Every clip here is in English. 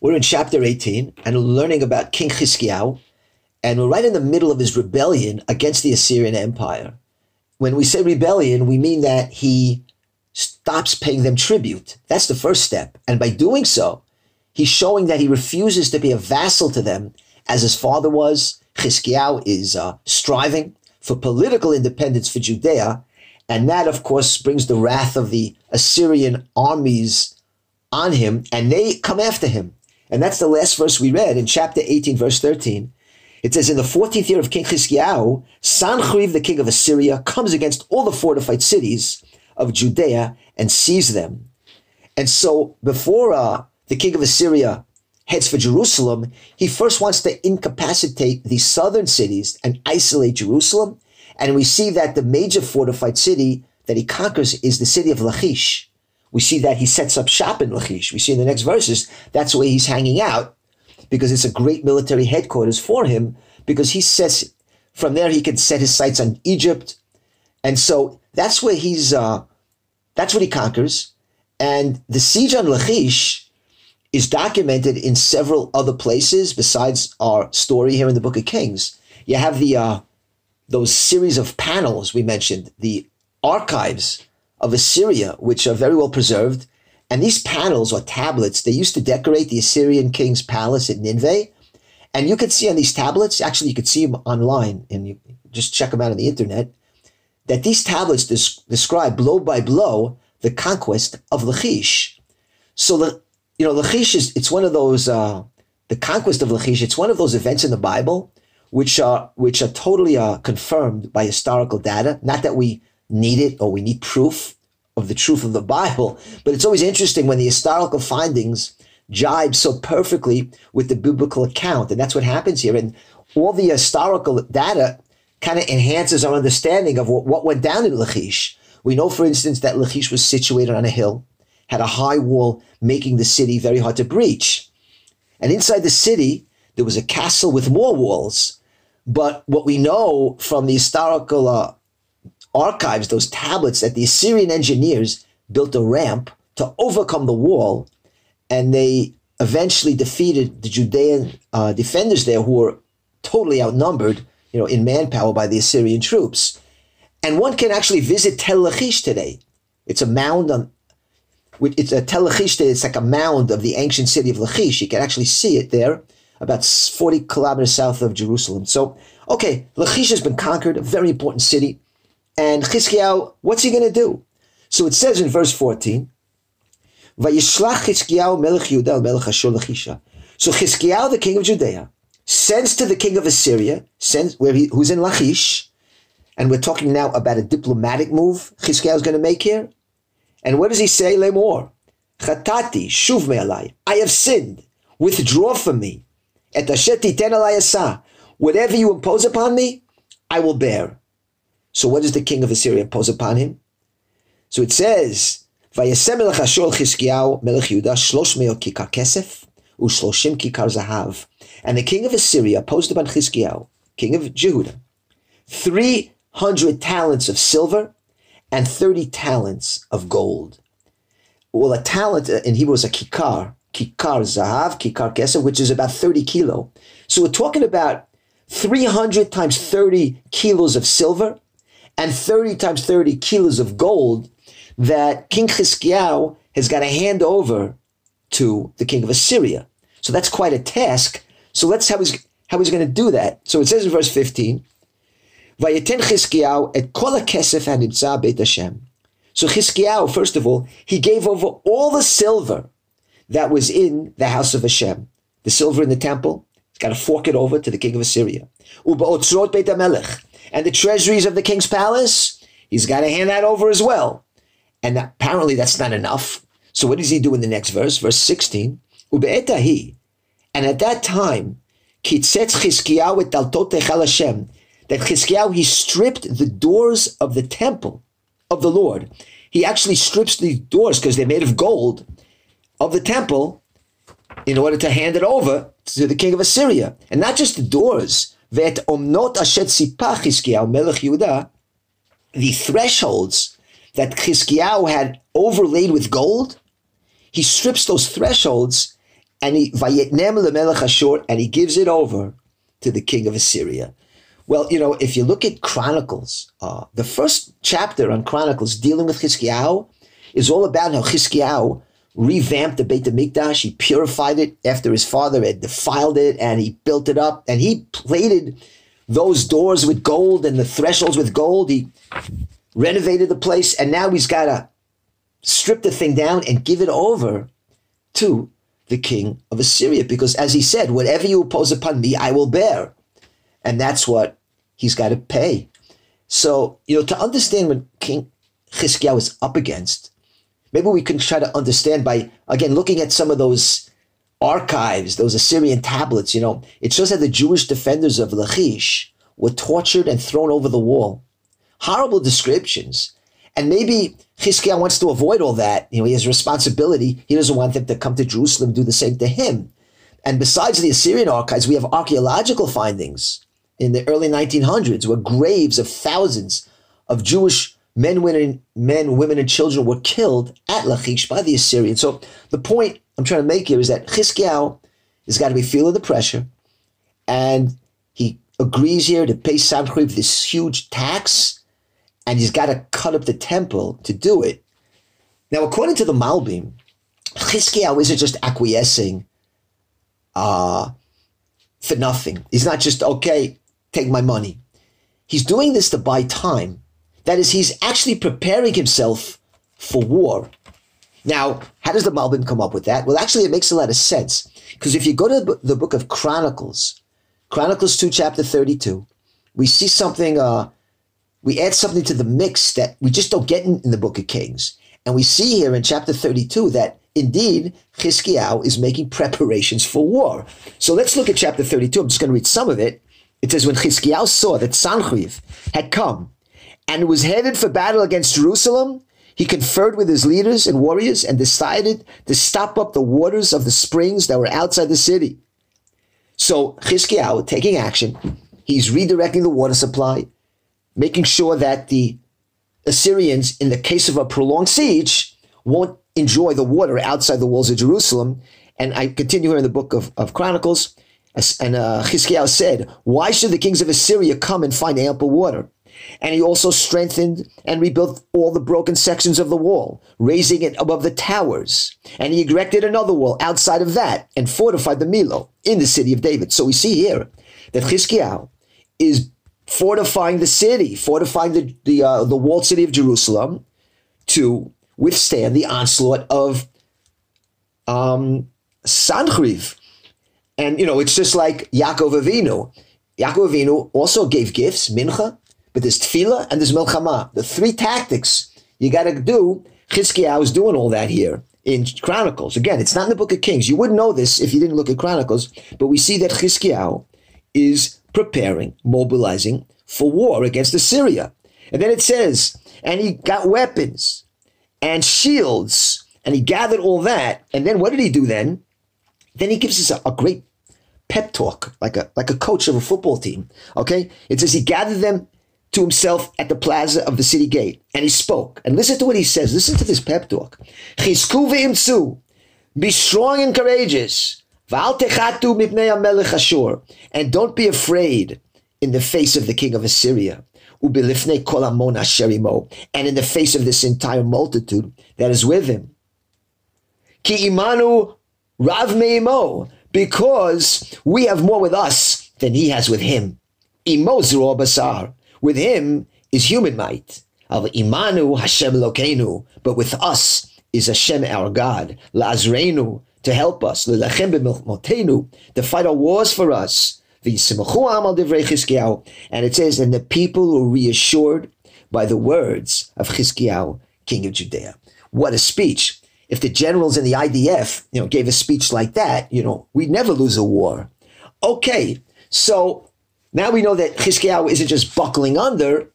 We're in chapter 18 and learning about King Chizkiyahu, and we're right in the middle of his rebellion against the Assyrian Empire. When we say rebellion, we mean that he stops paying them tribute. That's the first step. And by doing so, he's showing that he refuses to be a vassal to them as his father was. Chizkiyahu is uh, striving for political independence for Judea. And that, of course, brings the wrath of the Assyrian armies on him, and they come after him. And that's the last verse we read in chapter 18, verse 13. It says, In the 14th year of King Chizkiyahu, Sancheriv, the king of Assyria, comes against all the fortified cities of Judea and seize them. And so before uh, the king of Assyria heads for Jerusalem, he first wants to incapacitate the southern cities and isolate Jerusalem. And we see that the major fortified city that he conquers is the city of Lachish. We see that he sets up shop in Lachish. We see in the next verses that's where he's hanging out because it's a great military headquarters for him because he sets from there he can set his sights on Egypt. And so that's where he's uh, that's what he conquers. And the siege on Lachish is documented in several other places besides our story here in the Book of Kings. You have the uh, those series of panels we mentioned, the archives of Assyria, which are very well preserved. And these panels or tablets, they used to decorate the Assyrian king's palace at Nineveh. And you could see on these tablets, actually, you could see them online and you just check them out on the internet, that these tablets des- describe blow by blow the conquest of Lachish. So, the, you know, Lachish is, it's one of those, uh, the conquest of Lachish, it's one of those events in the Bible which are, which are totally uh, confirmed by historical data. Not that we need it or we need proof of the truth of the Bible. But it's always interesting when the historical findings jibe so perfectly with the biblical account. And that's what happens here. And all the historical data kind of enhances our understanding of what, what went down in Lachish. We know, for instance, that Lachish was situated on a hill, had a high wall, making the city very hard to breach. And inside the city, there was a castle with more walls. But what we know from the historical uh, archives, those tablets, that the Assyrian engineers built a ramp to overcome the wall, and they eventually defeated the Judean uh, defenders there, who were totally outnumbered, you know, in manpower by the Assyrian troops. And one can actually visit Tel Lachish today. It's a mound on. It's a Tel Lachish. It's like a mound of the ancient city of Lachish. You can actually see it there, about 40 kilometers south of Jerusalem. So, okay, Lachish has been conquered, a very important city. And Chizkiyahu, what's he going to do? So it says in verse 14, Vayishlach Chizkiyahu melech melech Ashur Lachisha. So Chizkiyahu, the king of Judea, sends to the king of Assyria, sends where he, who's in Lachish, and we're talking now about a diplomatic move Chizkiyahu is going to make here. And what does he say? Lemor, Chatati, shuv me'alai. I have sinned. Withdraw from me. Et asher ten alai Whatever you impose upon me, I will bear. So what does the king of Assyria impose upon him? So it says, Vayasem melech Ashur Chizkiyahu melech Yehuda shlosh kikar kesef ushloshim kikar zahav. And the king of Assyria imposed upon Chizkiyahu, king of Jehuda, 300 talents of silver and 30 talents of gold. Well, a talent uh, in Hebrew is a kikar, kikar zahav, kikar kesef, which is about 30 kilo. So we're talking about 300 times 30 kilos of silver and 30 times 30 kilos of gold that King Chizkiyahu has got to hand over to the king of Assyria. So that's quite a task. So let's how he's how he's going to do that. So it says in verse 15, Vayeten Chizkiyahu et kol kesef hanimtza beit Hashem. So Chizkiyahu, first of all, he gave over all the silver that was in the house of Hashem. The silver in the temple, he's got to fork it over to the king of Assyria. Uba otzrot beit HaMelech and the treasuries of the king's palace, he's got to hand that over as well. And apparently that's not enough. So what does he do in the next verse? Verse 16. Ube'etahi. And at that time. That Chizkiyahu, he stripped the doors of the temple of the Lord. He actually strips the doors because they're made of gold of the temple in order to hand it over to the king of Assyria. And not just the doors, ואת אומנות אשר ציפה חזקיהו מלך יהודה, the thresholds that Chizkiyahu had overlaid with gold, he strips those thresholds and he vayetnem lemelech Ashur, and he gives it over to the king of Assyria. Well, you know, if you look at Chronicles, uh, the first chapter on Chronicles dealing with Chizkiyahu is all about how Chizkiyahu revamped the Beit HaMikdash. He purified it after his father had defiled it, and he built it up, and he plated those doors with gold and the thresholds with gold. He renovated the place, and now he's got to strip the thing down and give it over to the king of Assyria. Because as he said, whatever you impose upon me, I will bear. And that's what he's got to pay. So, you know, to understand what King Chizkiah was up against, maybe we can try to understand by, again, looking at some of those archives, those Assyrian tablets, you know, it shows that the Jewish defenders of Lachish were tortured and thrown over the wall. Horrible descriptions. And maybe Chizkiah wants to avoid all that. You know, he has responsibility. He doesn't want them to come to Jerusalem, do the same to him. And besides the Assyrian archives, we have archaeological findings in the early 1900s where graves of thousands of Jewish men, women, men, women, and children were killed at Lachish by the Assyrians. So the point I'm trying to make here is that Chizkiah has got to be feeling the pressure, and he agrees here to pay Sancheriv this huge tax and he's got to cut up the temple to do it. Now, according to the Malbim, Chizkiah isn't just acquiescing uh, for nothing. He's not just, okay, take my money. He's doing this to buy time. That is, he's actually preparing himself for war. Now, how does the Malbim come up with that? Well, actually, it makes a lot of sense. Because if you go to the book of Chronicles, Chronicles 2, chapter 32, we see something uh, we add something to the mix that we just don't get in, in the book of Kings. And we see here in chapter 32 that indeed Chizkiah is making preparations for war. So let's look at chapter 32. I'm just going to read some of it. It says, When Chizkiah saw that Sancheriv had come and was headed for battle against Jerusalem, he conferred with his leaders and warriors and decided to stop up the waters of the springs that were outside the city. So Chizkiah, taking action, he's redirecting the water supply making sure that the Assyrians, in the case of a prolonged siege, won't enjoy the water outside the walls of Jerusalem. And I continue here in the book of, of Chronicles. And uh, Chizkiah said, Why should the kings of Assyria come and find ample water? And he also strengthened and rebuilt all the broken sections of the wall, raising it above the towers. And he erected another wall outside of that and fortified the Millo in the city of David. So we see here that Chizkiah is fortifying the city, fortifying the the, uh, the walled city of Jerusalem to withstand the onslaught of um, Sancheriv. And, you know, it's just like Yaakov Avinu. Yaakov Avinu also gave gifts, mincha, but there's tefillah and there's milchama. The three tactics you got to do. Chizkiah was doing all that here in Chronicles. Again, it's not in the book of Kings. You wouldn't know this if you didn't look at Chronicles, but we see that Chizkiah is preparing, mobilizing for war against Assyria. And then it says, and he got weapons and shields, and he gathered all that. And then what did he do then? Then he gives us a, a great pep talk, like a like a coach of a football team. Okay? It says he gathered them to himself at the plaza of the city gate, and he spoke. And listen to what he says. Listen to this pep talk. Be strong and courageous. And don't be afraid in the face of the king of Assyria. And in the face of this entire multitude that is with him. Ki imanu rav meimo, because we have more with us than he has with him. Imo basar, with him is human might. Al imanu Hashem lokenu, but with us is Hashem our God. Lazreinu, to help us, to fight our wars for us. And it says, and the people were reassured by the words of Chizkiyahu, king of Judea. What a speech. If the generals in the IDF, you know, gave a speech like that, you know, we'd never lose a war. Okay, so now we know that Chizkiyahu isn't just buckling under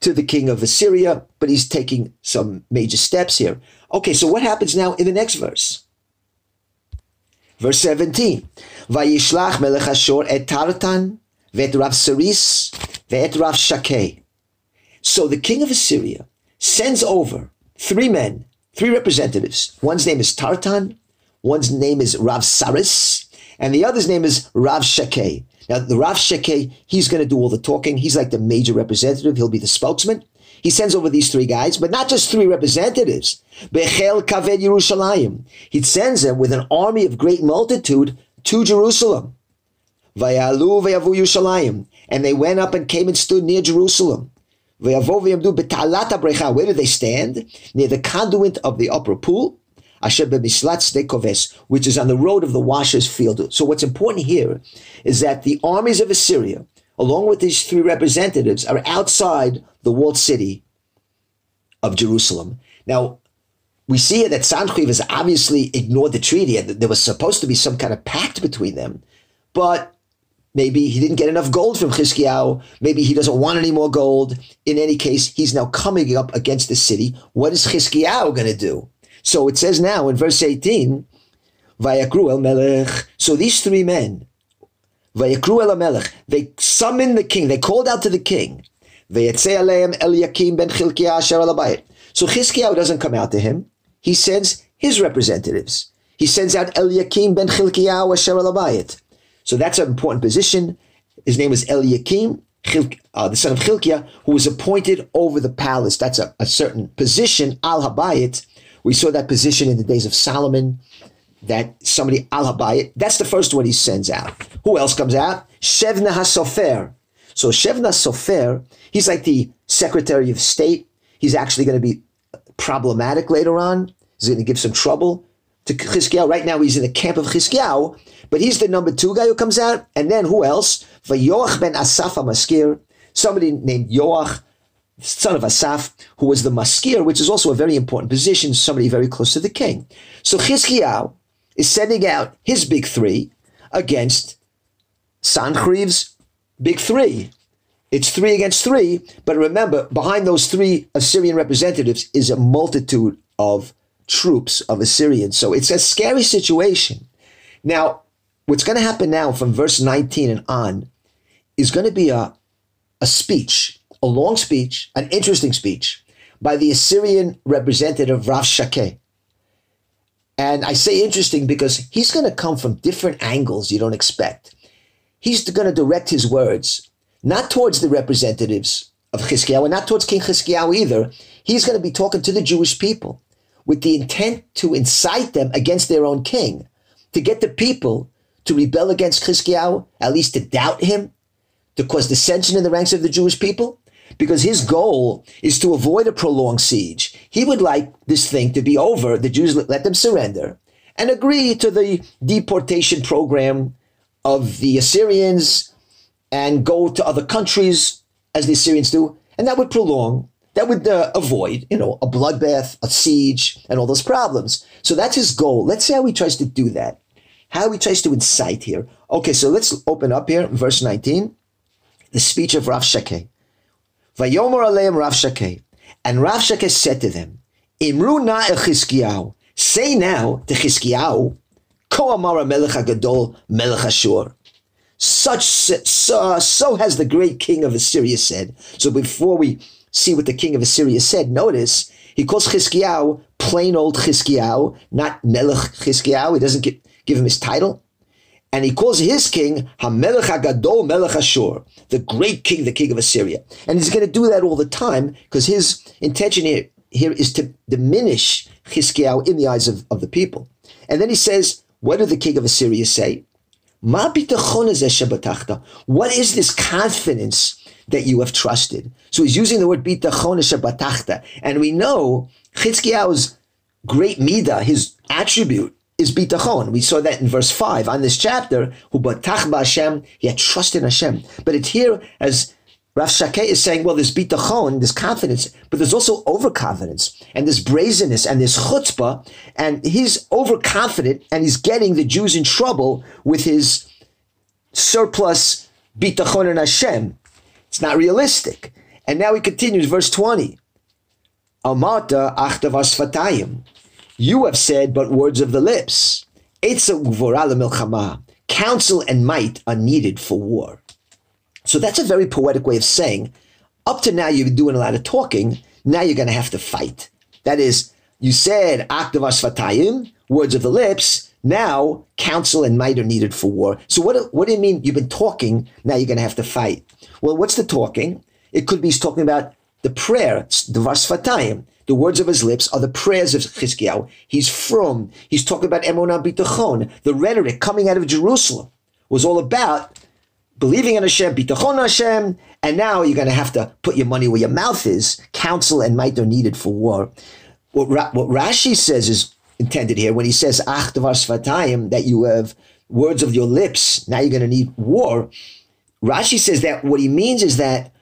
to the king of Assyria, but he's taking some major steps here. Okay, so what happens now in the next verse? Verse 17. Vayishlach melech Ashur et Tartan ve'et Rav Saris ve'et Rav Shakeh. So the king of Assyria sends over three men, three representatives. One's name is Tartan, One's name is Rav Saris, and the other's name is Rav Shekeh. Now, the Rav Shekeh, he's going to do all the talking. He's like the major representative. He'll be the spokesman. He sends over these three guys, but not just three representatives. Bechel Kaved Yerushalayim. He sends them with an army of great multitude to Jerusalem. Vayalu vayavu Yerushalayim. And they went up and came and stood near Jerusalem. Where did they stand? Near the conduit of the upper pool, which is on the road of the washers field. So what's important here is that the armies of Assyria, along with these three representatives, are outside the walled city of Jerusalem. Now, we see that Sancheriv has obviously ignored the treaty, and there was supposed to be some kind of pact between them. But Maybe he didn't get enough gold from Chizkiyahu. Maybe he doesn't want any more gold. In any case, he's now coming up against the city. What is Chizkiyahu going to do? So it says now in verse 18, Vayakru el Melech. So these three men, Vayakru el Melech, they summoned the king. They called out to the king. Vayetze aleim ben asher. So Chizkiyahu doesn't come out to him. He sends his representatives. He sends out Eliakim ben Chilkiah asher. So that's an important position. His name was Eliakim, uh, the son of Chilkiah, who was appointed over the palace. That's a, a certain position, Al Habayit. We saw that position in the days of Solomon, that somebody Al. That's the first one he sends out. Who else comes out? Shevna HaSofer. So Shevna Sofer, he's like the Secretary of State. He's actually going to be problematic later on. He's going to give some trouble to Chizkiyahu. Right now, he's in the camp of Chizkiyahu, but he's the number two guy who comes out. And then who else? Vayoach ben Asaf Maskir, somebody named Yoach, son of Asaph, who was the Maskir, which is also a very important position, somebody very close to the king. So Chizkiyahu is sending out his big three against Sancheriv's big three. It's three against three, but remember, behind those three Assyrian representatives is a multitude of troops of Assyrians. So it's a scary situation. Now, what's going to happen now from verse 19 and on is going to be a, a speech, a long speech, an interesting speech by the Assyrian representative Rav Shakeh. And I say interesting because he's going to come from different angles you don't expect. He's going to direct his words not towards the representatives of Chizkiyahu and not towards King Chizkiyahu either. He's going to be talking to the Jewish people with the intent to incite them against their own king, to get the people to rebel against Chizkiyahu, at least to doubt him, to cause dissension in the ranks of the Jewish people, because his goal is to avoid a prolonged siege. He would like this thing to be over, the Jews let them surrender, and agree to the deportation program of the Assyrians and go to other countries as the Assyrians do, and that would prolong that would uh, avoid, you know, a bloodbath, a siege, and all those problems. So that's his goal. Let's see how he tries to do that. How he tries to incite here. Okay, so let's open up here, verse 19, the speech of Rav Shakeh. Vayomer aleim Rav Shakeh. And Rav Shakeh said to them, Imru na el Say now to Chizkiyahu, Ko amara melech hagadol melech Ashur. Such, so, so has the great king of Assyria said. So before we see what the king of Assyria said, notice he calls Chizkiyahu plain old Chizkiyahu, not Melech Chizkiyahu. He doesn't give, give him his title. And he calls his king Hamelech Hagadol Melech Ashur, the great king, the king of Assyria. And he's going to do that all the time because his intention here, here is to diminish Chizkiyahu in the eyes of, of the people. And then he says, what did the king of Assyria say? What is this confidence that you have trusted. So he's using the word bitachon. And we know Chizkiyahu's great midah, his attribute, is bitachon. We saw that in verse 5 on this chapter, who batach Hashem, he had trust in Hashem. But it's here as Rav Shakeh is saying, well, there's bitachon, there's confidence, but there's also overconfidence, and this brazenness, and this chutzpah, and he's overconfident, and he's getting the Jews in trouble with his surplus bitachon in Hashem. It's not realistic. And now he continues, verse 20. Amata achtavas fatayim. You have said but words of the lips. Counsel and might are needed for war. So that's a very poetic way of saying, up to now you've been doing a lot of talking, now you're going to have to fight. That is, you said words of the lips, Now, counsel and might are needed for war. So what, what do you mean you've been talking, now you're going to have to fight? Well, what's the talking? It could be he's talking about the prayer, the. The words of his lips are the prayers of Chizkiyahu. He's from. He's talking about Emunah Bitachon. The rhetoric coming out of Jerusalem was all about believing in Hashem, Bitachon Hashem, and now you're going to have to put your money where your mouth is. Counsel and might are needed for war. What, what Rashi says is intended here when he says Ach Svatayim, that you have words of your lips. Now you're going to need war. Rashi says that what he means is that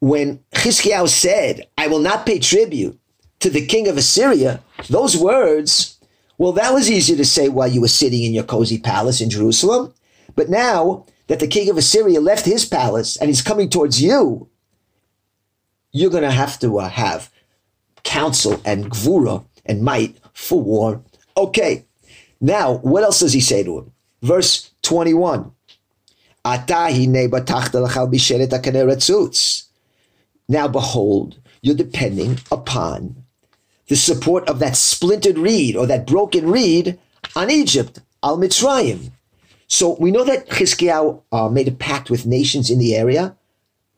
when Chizkiyahu said, I will not pay tribute to the king of Assyria, those words, well, that was easy to say while you were sitting in your cozy palace in Jerusalem. But now that the king of Assyria left his palace and he's coming towards you, you're going to have to uh, have counsel and gvura and might for war. Okay, now what else does he say to him? Verse 21. Now behold, you're depending upon the support of that splintered reed or that broken reed on Egypt, Al Mitzrayim. So we know that Chizkiyahu uh, made a pact with nations in the area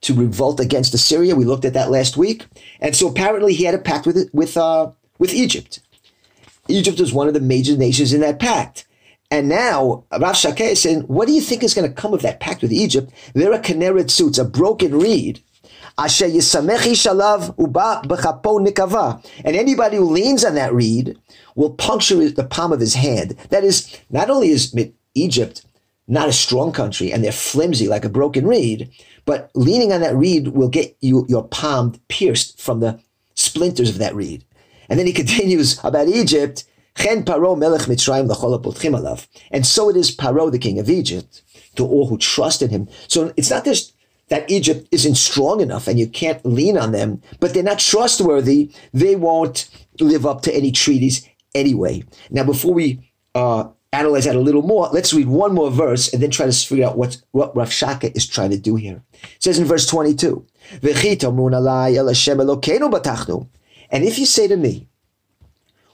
to revolt against Assyria. We looked at that last week, and so apparently he had a pact with with uh, with Egypt. Egypt was one of the major nations in that pact. And now Rav Shakeh is saying, what do you think is going to come of that pact with Egypt? There are caneret suits, a broken reed Asher uba b'chapo nikava. And anybody who leans on that reed will puncture the palm of his hand. That is, not only is Egypt not a strong country and they're flimsy like a broken reed, but leaning on that reed will get you your palm pierced from the splinters of that reed. And then he continues about Egypt. And so it is Paro, the king of Egypt, to all who trust in him. So it's not just that Egypt isn't strong enough and you can't lean on them, but they're not trustworthy. They won't live up to any treaties anyway. Now, before we uh, analyze that a little more, let's read one more verse and then try to figure out what, what Rav Shaka is trying to do here. It says in verse 22, And if you say to me,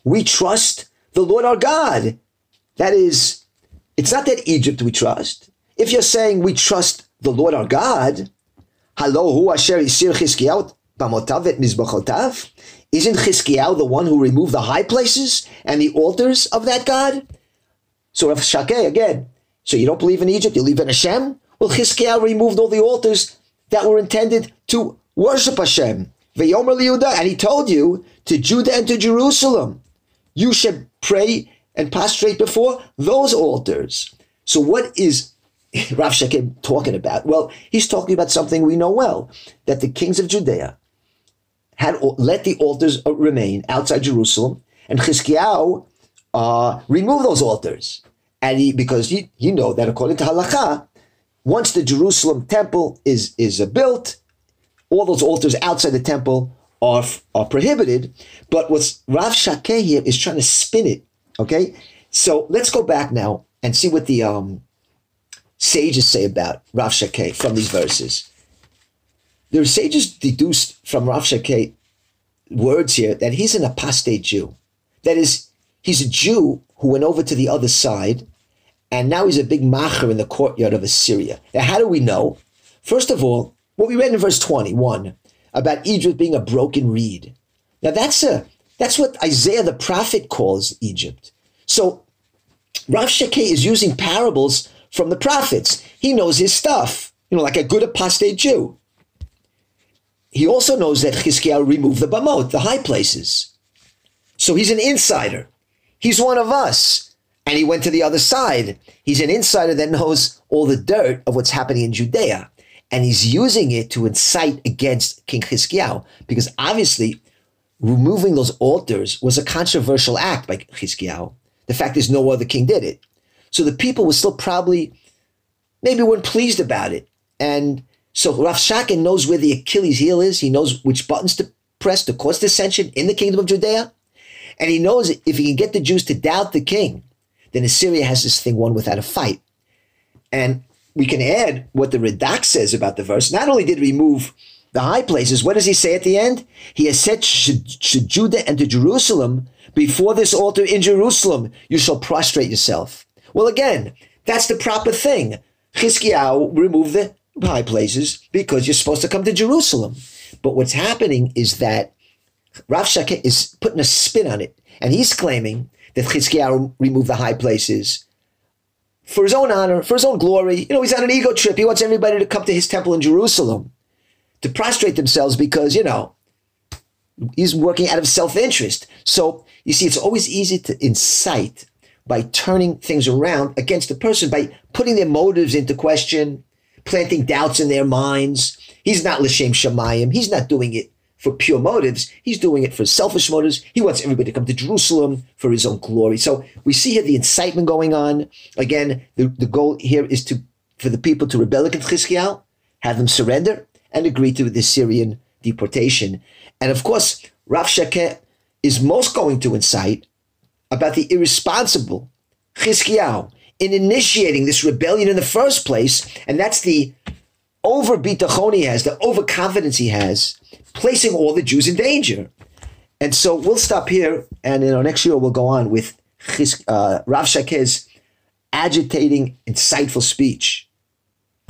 we trust the Lord our God, that is, it's not that Egypt we trust. If you're saying we trust the Lord our God, Halo hu asher isir Chizkiyahu bamotav mizbachotav? Isn't Chizkiyahu the one who removed the high places and the altars of that God? So Rav Shakeh again. So you don't believe in Egypt, you believe in Hashem? Well, Chizkiyahu removed all the altars that were intended to worship Hashem. Veyomer liyuda, and he told you to Judah and to Jerusalem, you should pray and prostrate before those altars. So what is Rav Shekem talking about? Well, he's talking about something we know well that the kings of Judea had let the altars uh, remain outside Jerusalem, and Chizkiyahu uh, removed those altars. And he, because you, you know that according to halacha, once the Jerusalem temple is is uh, built, all those altars outside the temple are, are prohibited. But what's Rav Shakeh here is trying to spin it. Okay, so let's go back now and see what the um, sages say about Rav Shakeh from these verses. Are sages deduced from Rav Shakeh words here that he's an apostate Jew. That is, he's a Jew who went over to the other side, and now he's a big macher in the courtyard of Assyria. Now, how do we know? First of all, what we read in verse 21 about Egypt being a broken reed. Now that's a that's what Isaiah the prophet calls Egypt. So Rav Shakeh is using parables from the prophets. He knows his stuff, you know, like a good apostate Jew. He also knows that Chizkiyahu removed the bamot, the high places. So he's an insider. He's one of us. And he went to the other side. He's an insider that knows all the dirt of what's happening in Judea. And he's using it to incite against King Chizkiyahu. Because obviously, removing those altars was a controversial act by Chizkiyahu. The fact is, no other king did it. So the people were still probably, maybe weren't pleased about it. And so Rav knows where the Achilles heel is. He knows which buttons to press to cause dissension in the kingdom of Judea. And he knows if he can get the Jews to doubt the king, then Assyria has this thing won without a fight. And we can add what the Radak says about the verse. Not only did he remove the high places, what does he say at the end? He has said, should Judah enter Jerusalem, before this altar in Jerusalem, you shall prostrate yourself. Well, again, that's the proper thing. Chizkiyahu removed the high places because you're supposed to come to Jerusalem. But what's happening is that Rav Shakeh is putting a spin on it, and he's claiming that Chizkiyahu removed the high places for his own honor, for his own glory. You know, he's on an ego trip. He wants everybody to come to his temple in Jerusalem to prostrate themselves because, you know, he's working out of self-interest. So you see, it's always easy to incite by turning things around against the person, by putting their motives into question, planting doubts in their minds. He's not L'Shem Shemayim. He's not doing it for pure motives. He's doing it for selfish motives. He wants everybody to come to Jerusalem for his own glory. So we see here the incitement going on. Again, the, the goal here is to for the people to rebel against Chizkiyahu, have them surrender, and agree to the Assyrian deportation. And of course, Rav Shakeh is most going to incite about the irresponsible Chizkiyahu in initiating this rebellion in the first place, and that's the overbitachon he has, the overconfidence he has, placing all the Jews in danger. And so we'll stop here, and in our next year we'll go on with uh, Rav Shakeh's agitating, inciteful speech.